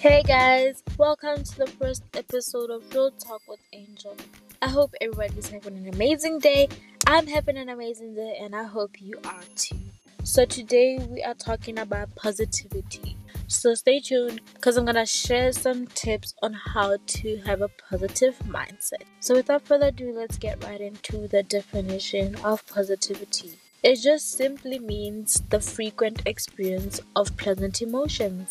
Hey guys, welcome to the first episode of Real Talk with Angel. I hope everybody's having an amazing day. I'm having an amazing day, and I hope you are too. So, today we are talking about positivity. So, stay tuned because I'm gonna share some tips on how to have a positive mindset. So, without further ado, let's get right into the definition of positivity. It just simply means the frequent experience of pleasant emotions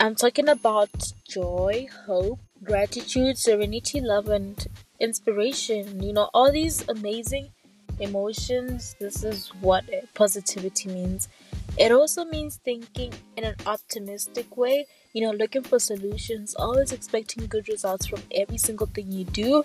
I'm talking about joy, hope, gratitude, serenity, love, and inspiration. You know, all these amazing emotions. This is what positivity means. It also means thinking in an optimistic way, you know, looking for solutions, always expecting good results from every single thing you do,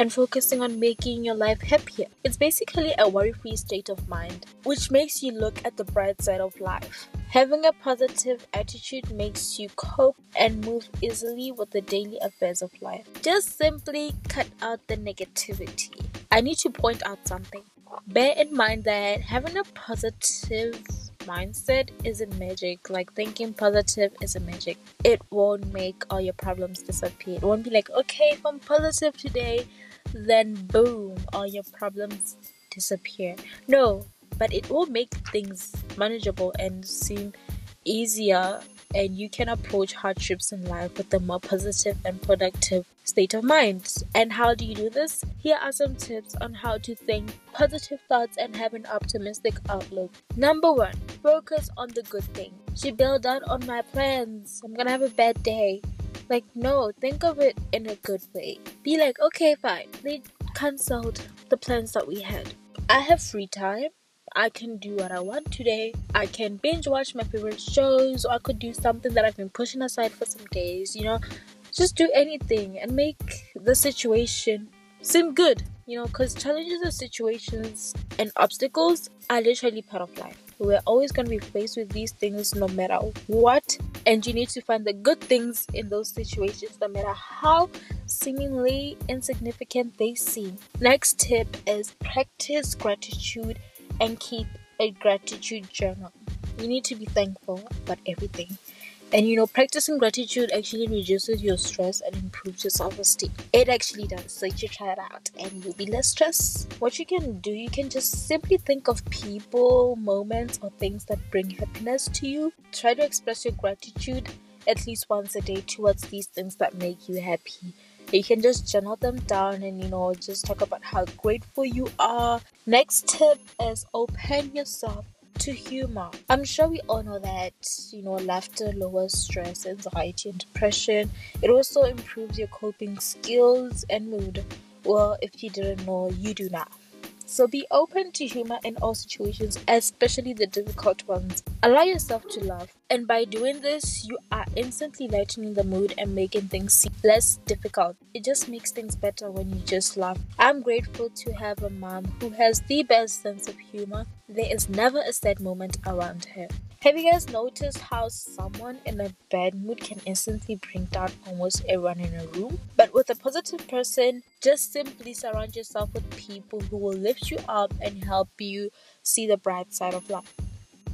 and focusing on making your life happier. It's basically a worry free state of mind, which makes you look at the bright side of life. Having a positive attitude makes you cope and move easily with the daily affairs of life. Just simply cut out the negativity. I need to point out something. Bear in mind that having a positive mindset isn't magic. Like thinking positive isn't magic. It won't make all your problems disappear. It won't be like, okay, if I'm positive today, then boom, all your problems disappear. No, but it will make things manageable and seem easier and you can approach hardships in life with a more positive and productive state of mind. And how do you do this? Here are some tips on how to think positive thoughts and have an optimistic outlook. Number one, focus on the good thing. She bailed out on my plans. I'm gonna have a bad day. Like, no, think of it in a good way. Be like, okay, fine. They cancelled the plans that we had. I have free time. I can do what I want today. I can binge watch my favorite shows, or I could do something that I've been pushing aside for some days, you know, just do anything and make the situation seem good, you know, because challenges and situations and obstacles are literally part of life. We're always going to be faced with these things no matter what, and you need to find the good things in those situations no matter how seemingly insignificant they seem. Next tip is practice gratitude and keep a gratitude journal. You need to be thankful about everything. And you know, practicing gratitude actually reduces your stress and improves your self esteem. It actually does. So you should try it out and you'll be less stressed. What you can do, you can just simply think of people, moments, or things that bring happiness to you. Try to express your gratitude at least once a day towards these things that make you happy you can just journal them down and you know just talk about how grateful you are next tip is open yourself to humor i'm sure we all know that you know laughter lowers stress anxiety and depression it also improves your coping skills and mood well if you didn't know you do now so be open to humor in all situations, especially the difficult ones. Allow yourself to laugh. And by doing this, you are instantly lightening the mood and making things seem less difficult. It just makes things better when you just laugh. I'm grateful to have a mom who has the best sense of humor. There is never a sad moment around her. Have you guys noticed how someone in a bad mood can instantly bring down almost everyone in a room? But with a positive person, just simply surround yourself with people who will lift you up and help you see the bright side of life.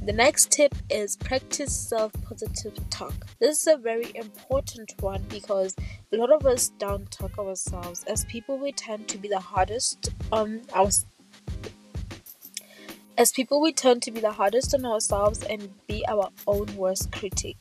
The next tip is practice self positive talk. This is a very important one because a lot of us don't talk ourselves. As people, we tend to be the hardest on our as people, we tend to be the hardest on ourselves and be our own worst critic.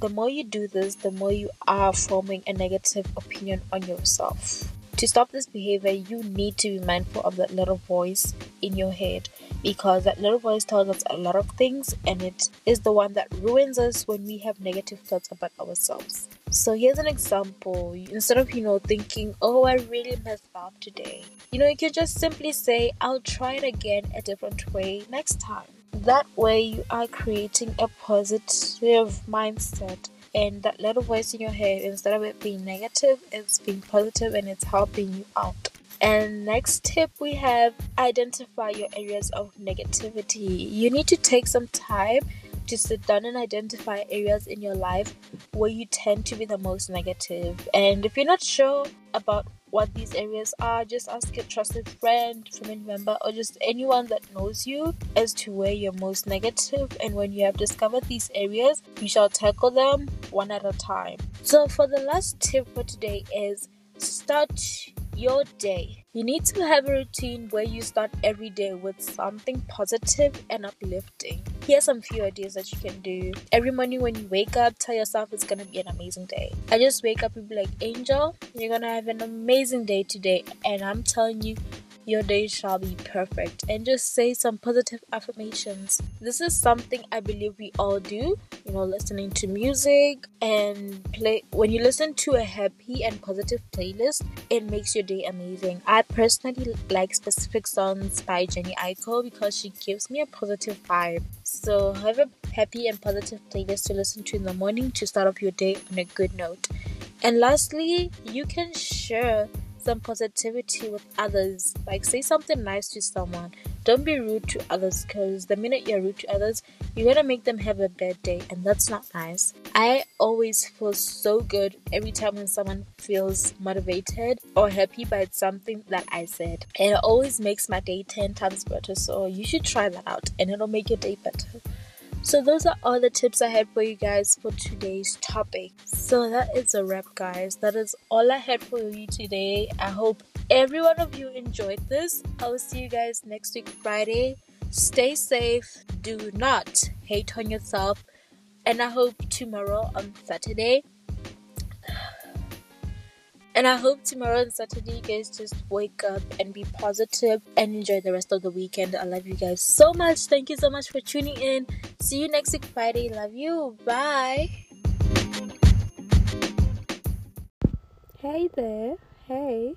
The more you do this, the more you are forming a negative opinion on yourself. To stop this behavior, you need to be mindful of that little voice in your head because that little voice tells us a lot of things and it is the one that ruins us when we have negative thoughts about ourselves. So here's an example. Instead of, you know, thinking, oh, I really messed up today, you know, you can just simply say, I'll try it again a different way next time. That way, you are creating a positive mindset. And that little voice in your head, instead of it being negative, it's being positive and it's helping you out. And next tip we have identify your areas of negativity. You need to take some time to sit down and identify areas in your life where you tend to be the most negative. And if you're not sure about what these areas are, just ask a trusted friend, family member, or just anyone that knows you as to where you're most negative. And when you have discovered these areas, you shall tackle them one at a time. So, for the last tip for today is start your day. You need to have a routine where you start every day with something positive and uplifting. Here's some few ideas that you can do. Every morning when you wake up, tell yourself it's gonna be an amazing day. I just wake up and be like, Angel, you're gonna have an amazing day today. And I'm telling you, your day shall be perfect. And just say some positive affirmations. This is something I believe we all do. You know, listening to music and play. When you listen to a happy and positive playlist, it makes your day amazing. I personally like specific songs by Jhené Aiko because she gives me a positive vibe. So, have a happy and positive playlist to listen to in the morning to start off your day on a good note. And lastly, you can share some positivity with others. Like, say something nice to someone. Don't be rude to others because the minute you're rude to others, you're gonna make them have a bad day, and that's not nice. I always feel so good every time when someone feels motivated or happy by something that I said. It always makes my day 10 times better. So, you should try that out, and it'll make your day better. So those are all the tips I had for you guys for today's topic. So that is a wrap guys. That is all I had for you today. I hope every one of you enjoyed this. I will see you guys next week Friday. Stay safe. Do not hate on yourself. And I hope tomorrow on Saturday and I hope tomorrow and Saturday you guys just wake up and be positive and enjoy the rest of the weekend. I love you guys so much. Thank you so much for tuning in. See you next week Friday. Love you. Bye. Hey there. Hey.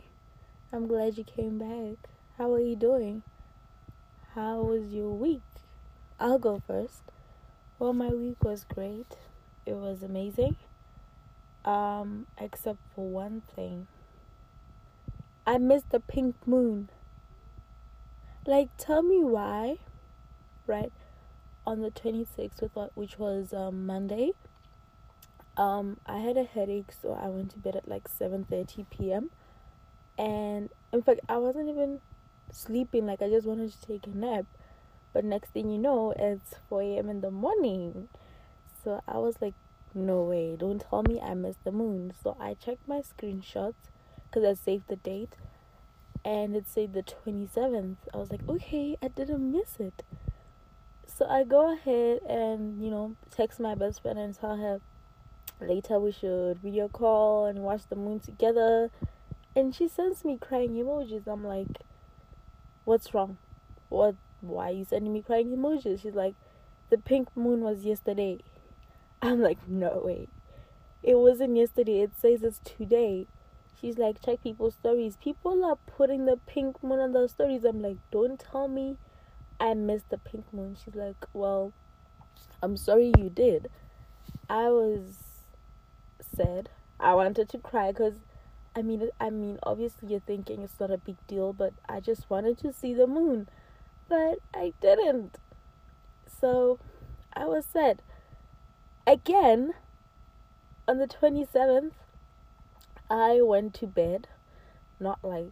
I'm glad you came back. How are you doing? How was your week? I'll go first. Well, my week was great. It was amazing. Um, except for one thing. I missed the pink moon. Like, tell me why, right? On the 26th, which was um, Monday, um, I had a headache, so I went to bed at like 7:30 p.m. And in fact, I wasn't even sleeping. Like, I just wanted to take a nap. But next thing you know, it's 4 a.m. in the morning. So I was like no way. Don't tell me i missed the moon. So i checked my screenshots because i saved the date and it said the 27th i was like okay i didn't miss it. So i go ahead and you know text my best friend and tell her later we should video call and watch the moon together. And she sends me crying emojis. I'm like what's wrong? What why are you sending me crying emojis? She's like the pink moon was yesterday I'm like, no, wait. It wasn't yesterday. It says it's today. She's like, check people's stories. People are putting the pink moon on their stories. I'm like, don't tell me I missed the pink moon. She's like, well, I'm sorry you did. I was sad. I wanted to cry because, I mean, I mean, obviously you're thinking it's not a big deal, but I just wanted to see the moon, but I didn't. So, I was sad again on the 27th i went to bed not like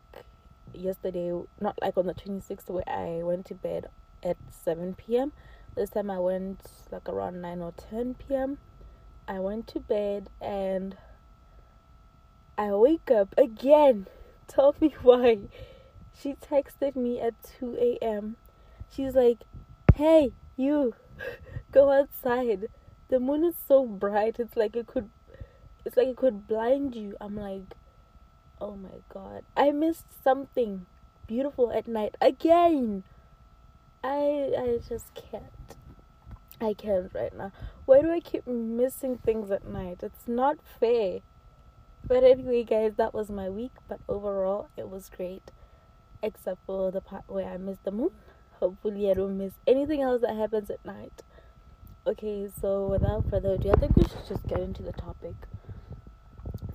yesterday not like on the 26th where i went to bed at 7 p.m this time i went like around 9 or 10 p.m i went to bed and i wake up again. Tell me why. She texted me at 2 a.m she's like hey you go outside the moon is so bright it's like it could it's like it could blind you. I'm like oh my god. I missed something beautiful at night again. I i just can't. I can't right now. Why do i keep missing things at night? It's not fair. But anyway guys that was my week but overall it was great. Except for the part where i missed the moon. Hopefully i don't miss anything else that happens at night okay, so without further ado, I think we should just get into the topic.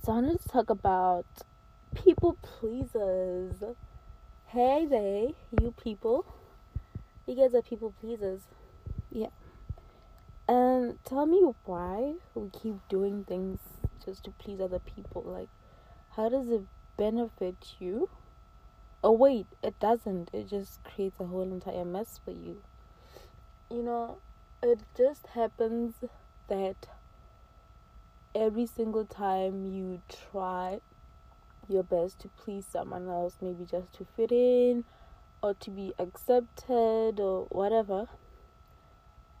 So I wanted to talk about people pleasers. Hey, they, you people. You guys are people pleasers. Yeah. And tell me why we keep doing things just to please other people. Like, how does it benefit you? Oh, wait, it doesn't. It just creates a whole entire mess for you. You know, it just happens that every single time you try your best to please someone else, maybe just to fit in or to be accepted or whatever,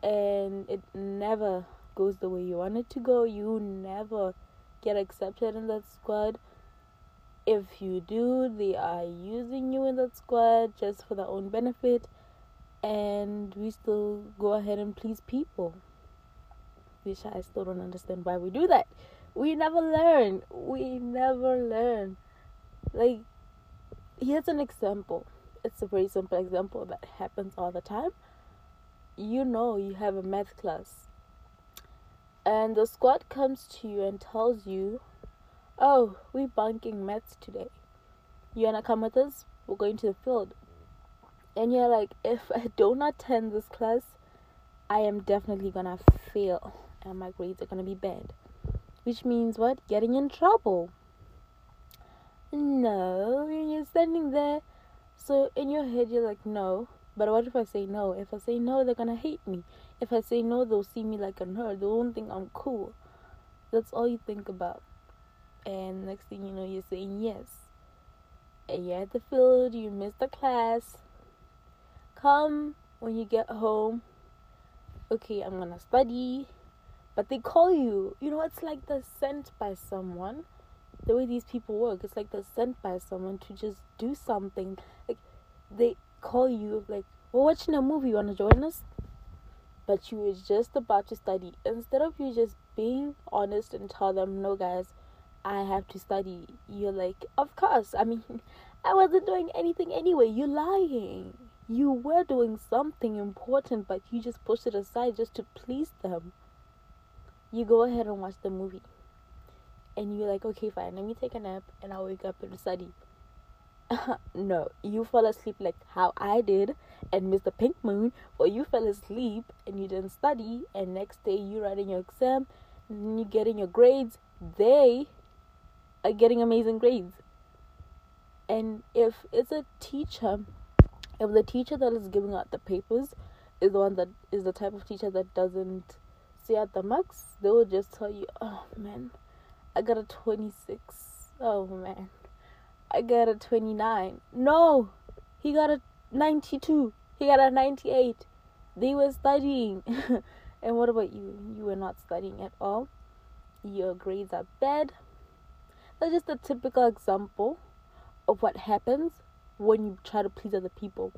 and it never goes the way you want it to go, you never get accepted in that squad. If you do, they are using you in that squad just for their own benefit, and we still go ahead and please people. Which I still don't understand why we do that. We never learn. We never learn. Like, here's an example. It's a very simple example that happens all the time. You know, you have a math class, and the squad comes to you and tells you, Oh, we're bunking maths today. You wanna come with us? We're going to the field. And you're like, If I don't attend this class, I am definitely gonna fail and my grades are gonna be bad. Which means what? Getting in trouble. No, you're standing there. So in your head, you're like, no. But what if I say no? If I say no, they're gonna hate me. If I say no, they'll see me like a nerd. They won't think I'm cool. That's all you think about. And next thing you know, you're saying yes. And you're at the field, you missed the class. Come when you get home. Okay, I'm gonna study. But they call you. You know, it's like they're sent by someone the way these people work. It's like they're sent by someone to just do something. Like they call you like, "We're watching a movie. You wanna join us?" But you were just about to study. Instead of you just being honest and tell them, "No, guys, I have to study," you're like, "Of course." I mean, I wasn't doing anything anyway. You're lying. You were doing something important, but you just pushed it aside just to please them. You go ahead and watch the movie and you're like, okay, fine, let me take a nap and I'll wake up and study. no, you fall asleep like how I did and missed the pink moon, or you fell asleep and you didn't study, and next day you're writing your exam and you're getting your grades. They are getting amazing grades. And if it's a teacher, if the teacher that is giving out the papers is the one that is the type of teacher that doesn't see out the marks, they will just tell you, oh man I got a 26. Oh man. I got a 29. No! He got a 92. He got a 98. They were studying. and what about you? You were not studying at all. Your grades are bad. That's just a typical example of what happens when you try to please other people.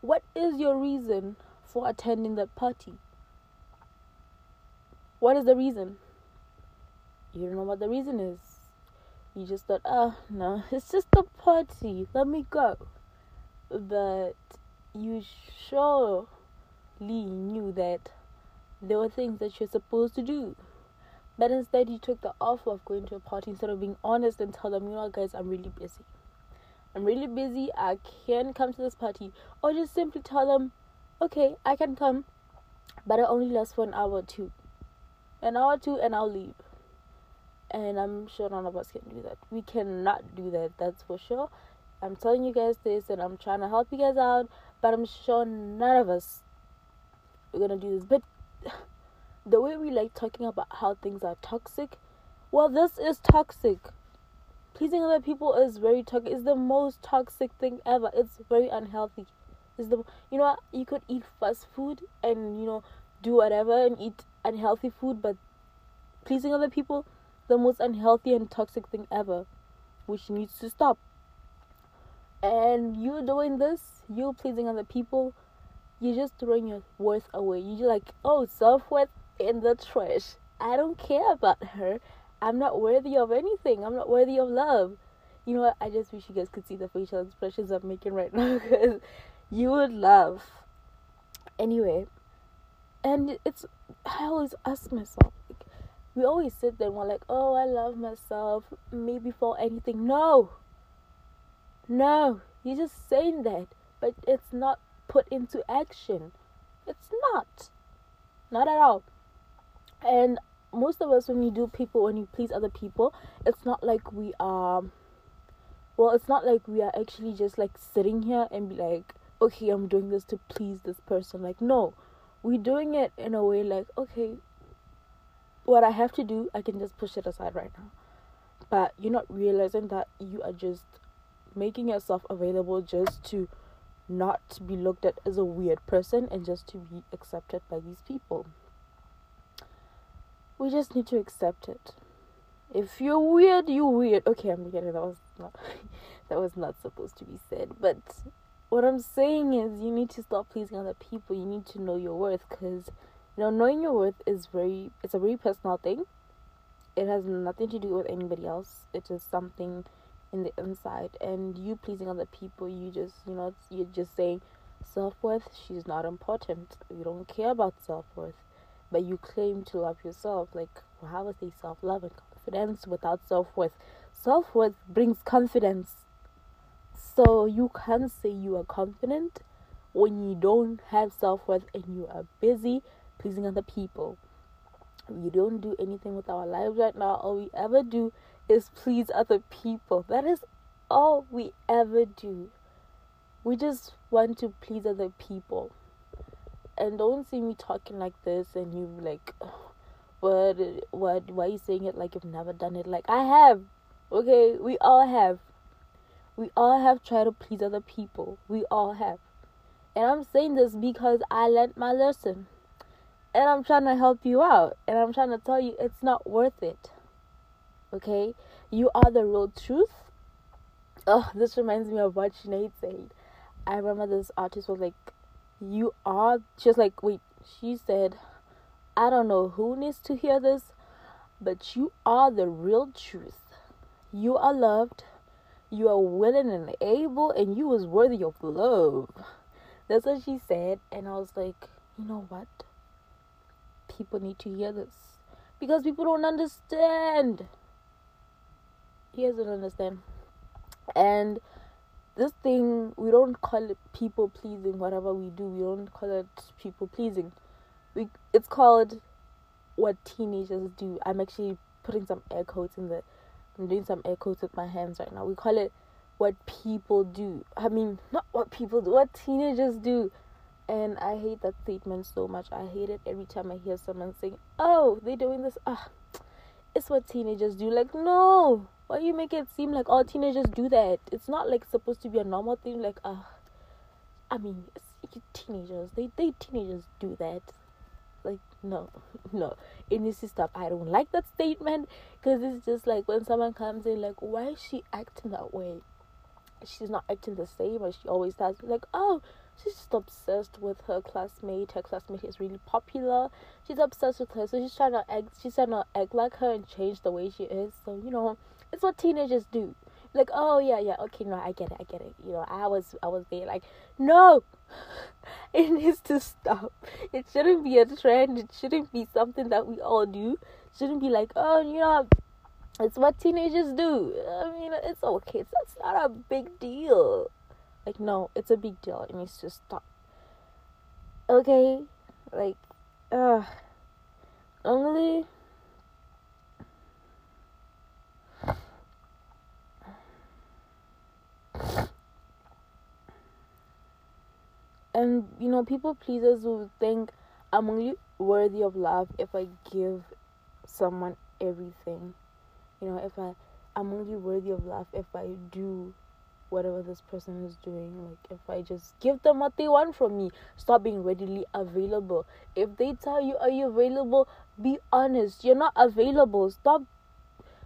What is your reason for attending that party? What is the reason? you don't know what the reason is. You just thought, oh no, it's just a party. Let me go. But you surely knew that there were things that you're supposed to do. But instead, you took the offer of going to a party instead of being honest and tell them, you know, guys, I'm really busy. I'm really busy. I can't come to this party. Or just simply tell them, okay, I can come, but it only lasts for an hour or two. An hour or two, and I'll leave and I'm sure none of us can do that. We cannot do that, that's for sure. I'm telling you guys this and I'm trying to help you guys out, but I'm sure none of us are gonna do this. But the way we like talking about how things are toxic, well, this is toxic. Pleasing other people is very toxic. It's the most toxic thing ever. It's very unhealthy. It's the you know you could eat fast food and you know do whatever and eat unhealthy food, but pleasing other people the most unhealthy and toxic thing ever, which needs to stop. And you doing this, you pleasing other people, you're just throwing your worth away. You're like, oh, self worth in the trash. I don't care about her. I'm not worthy of anything. I'm not worthy of love. You know what? I just wish you guys could see the facial expressions I'm making right now because you would love. Anyway, and it's, I always ask myself, Like, we always sit there and we're like, oh, I love myself, maybe for anything. No, no, you're just saying that, but it's not put into action. It's not, not at all. And most of us, when we do people, when you please other people, it's not like we are. Well, it's not like we are actually just like sitting here and be like, okay, I'm doing this to please this person. Like, no, we're doing it in a way like, okay, what I have to do, I can just push it aside right now. But you're not realizing that you are just making yourself available just to not be looked at as a weird person and just to be accepted by these people. We just need to accept it. If you're weird, you're weird. Okay, I'm kidding. That was not that was not supposed to be said. But what I'm saying is, you need to stop pleasing other people. You need to know your worth, because you know knowing your worth is very it's a very personal thing. It has nothing to do with anybody else. It is something in the inside and you pleasing other people you just you know you're just saying self-worth she's not important you don't care about self-worth but you claim to love yourself like how is there self-love and confidence without self-worth self-worth brings confidence so you can't say you are confident when you don't have self-worth and you are busy pleasing other people we don't do anything with our lives right now all we ever do is please other people. That is all we ever do. We just want to please other people. And don't see me talking like this and you like what what why are you saying it like you've never done it? Like I have. Okay, we all have. We all have tried to please other people. We all have. And I'm saying this because I learned my lesson. And I'm trying to help you out. And I'm trying to tell you it's not worth it okay? You are the real truth. Oh, this reminds me of what Sinead said. I remember this artist was like, You are just like, wait, she said, I don't know who needs to hear this, but you are the real truth. You are loved, you are willing and able, and you is worthy of love. That's what she said, and I was like, you know what? People need to hear this because people don't understand he doesn't understand. And this thing we don't call it people pleasing whatever we do we don't call it people pleasing. We it's called what teenagers do. I'm actually putting some air quotes in the i'm doing some air quotes with my hands right now. We call it what people do. I mean not what people do what teenagers do. And i hate that statement so much. I hate it every time i hear someone saying oh they're doing this. Ah it's what teenagers do like no why you make it seem like all teenagers do that? It's not like supposed to be a normal thing. Like, uh, I mean, teenagers. They they teenagers do that. Like, no, no. It needs to stop. I don't like that statement because it's just like when someone comes in, like, why is she acting that way? She's not acting the same as she always does. Like, oh, she's just obsessed with her classmate. Her classmate is really popular. She's obsessed with her, so she's trying to act. She's trying to act like her and change the way she is. So you know, it's what teenagers do. Like, oh yeah, yeah, okay, no, I get it, I get it. You know, I was, I was there. Like, no, it needs to stop. It shouldn't be a trend. It shouldn't be something that we all do. It shouldn't be like, oh, you know, it's what teenagers do. I mean, it's okay. It's, it's not a big deal. Like, no, it's a big deal. It needs to stop. Okay, like, uh, only and you know people pleasers will think i'm only worthy of love if i give someone everything you know if i i'm only worthy of love if i do whatever this person is doing like if i just give them what they want from me stop being readily available. If they tell you are you available? Be honest. You're not available. Stop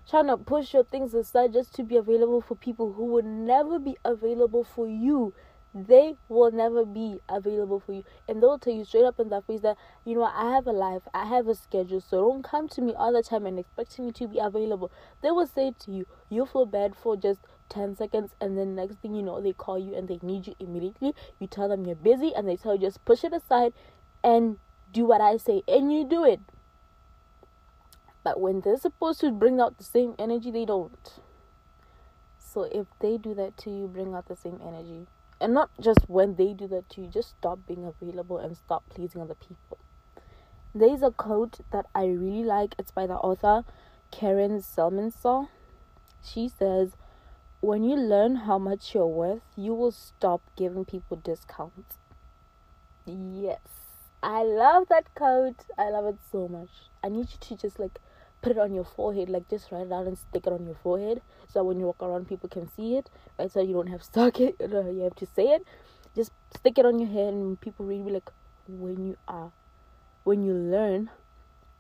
trying to push your things aside just to be available for people who would never be available for you. They will never be available for you. And they'll tell you straight up in their face that you know i have a life. I have a schedule. So don't come to me all the time and expect me to be available. They will say to you you feel bad for just 10 seconds and then next thing you know they call you and they need you immediately. You tell them you're busy and they tell you just push it aside and do what i say and you do it. But when they're supposed to bring out the same energy they don't. So if they do that to you bring out the same energy. And not just when they do that to you just stop being available and stop pleasing other people. There is a quote that i really like. It's by the author karen Salmansohn. she says when you learn how much you're worth you will stop giving people discounts yes I love that coat. I love it so much. I need you to just like put it on your forehead, like just write it down and stick it on your forehead, so when you walk around, people can see it. Right, so you don't have to stock it. You have to say it. Just stick it on your head, and people read be like, when you are, when you learn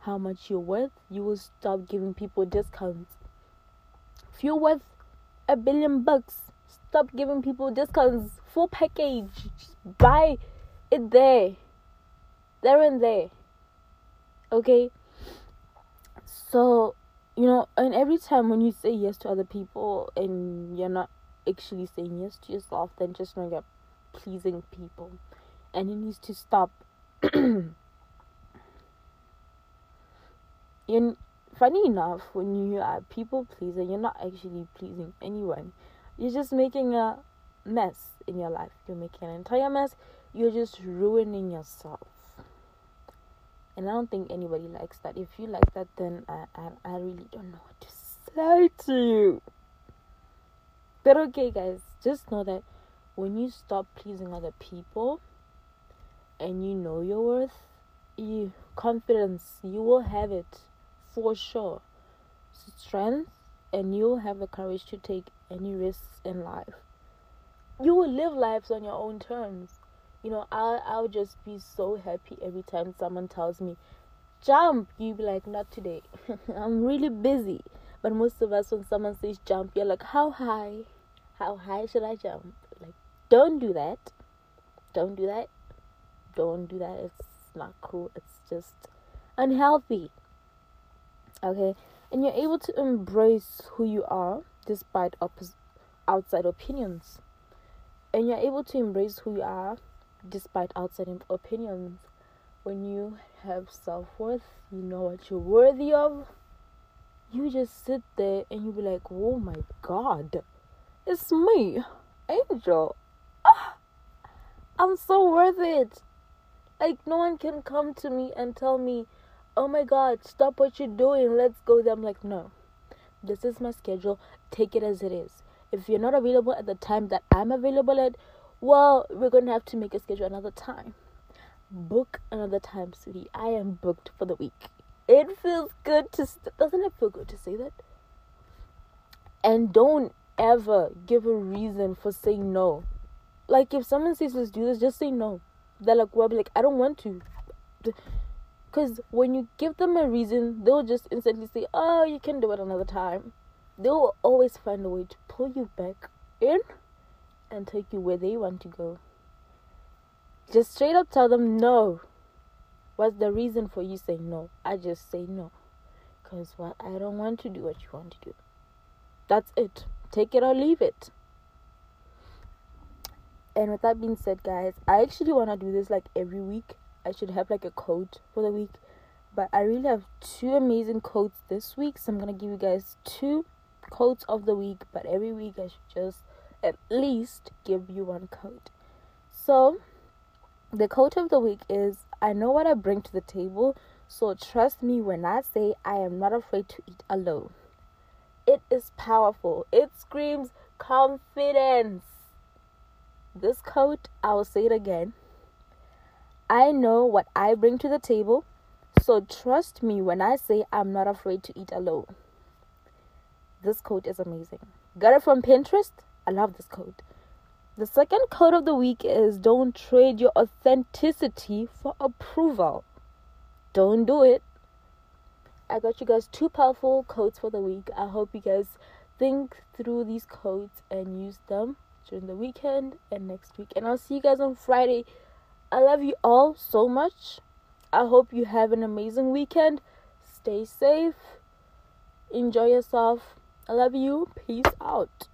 how much you're worth, you will stop giving people discounts. If you're worth a billion bucks, stop giving people discounts. Full package, just buy it there, there and there. Okay. So, you know, and every time when you say yes to other people and you're not actually saying yes to yourself, then just know you're pleasing people. And it needs to stop. you funny enough, when you are people pleaser, you're not actually pleasing anyone. You're just making a mess in your life. You're making an entire mess. You're just ruining yourself and I don't think anybody likes that. If you like that, then I, I, I really don't know what to say to you. But okay, guys, just know that when you stop pleasing other people and you know your worth, you confidence, you will have it for sure. Strength, and you'll have the courage to take any risks in life. You will live lives on your own terms you know, I'll I'll just be so happy every time someone tells me, jump. You be like, not today. I'm really busy. But most of us, when someone says jump, you're like, how high? How high should I jump? Like, don't do that. Don't do that. Don't do that. It's not cool. It's just unhealthy. Okay, and you're able to embrace who you are despite oppos- outside opinions, and you're able to embrace who you are despite outside opinions. When you have self worth, you know what you're worthy of. You just sit there and you be like, oh my god, it's me, Angel. Ah, I'm so worth it. Like, no one can come to me and tell me, oh my god, stop what you're doing, let's go there. I'm like, no, this is my schedule, take it as it is. If you're not available at the time that I'm available at, well, we're gonna have to make a schedule another time. Book another time, sweetie. I am booked for the week. It feels good to, st- doesn't it feel good to say that? And don't ever give a reason for saying no. Like if someone says let's do this, just say no. They're like, well, I'll be like I don't want to. Because when you give them a reason, they'll just instantly say, oh, you can do it another time. They'll always find a way to pull you back in and take you where they want to go. Just straight up tell them no. What's the reason for you saying no? I just say no. Because what well, I don't want to do what you want to do. That's it. Take it or leave it. And with that being said, guys, I actually want to do this like every week. I should have like a quote for the week. But I really have two amazing quotes this week. So I'm to give you guys two quotes of the week. But every week I should just at least give you one quote. So, the quote of the week is I know what I bring to the table, so trust me when I say I am not afraid to eat alone. It is powerful, it screams confidence. This quote, I will say it again. I know what I bring to the table, so trust me when I say I'm not afraid to eat alone. This quote is amazing. Got it from Pinterest? I love this code. The second code of the week is don't trade your authenticity for approval. Don't do it. I got you guys two powerful codes for the week. I hope you guys think through these codes and use them during the weekend and next week. And I'll see you guys on Friday. I love you all so much. I hope you have an amazing weekend. Stay safe. Enjoy yourself. I love you. Peace out.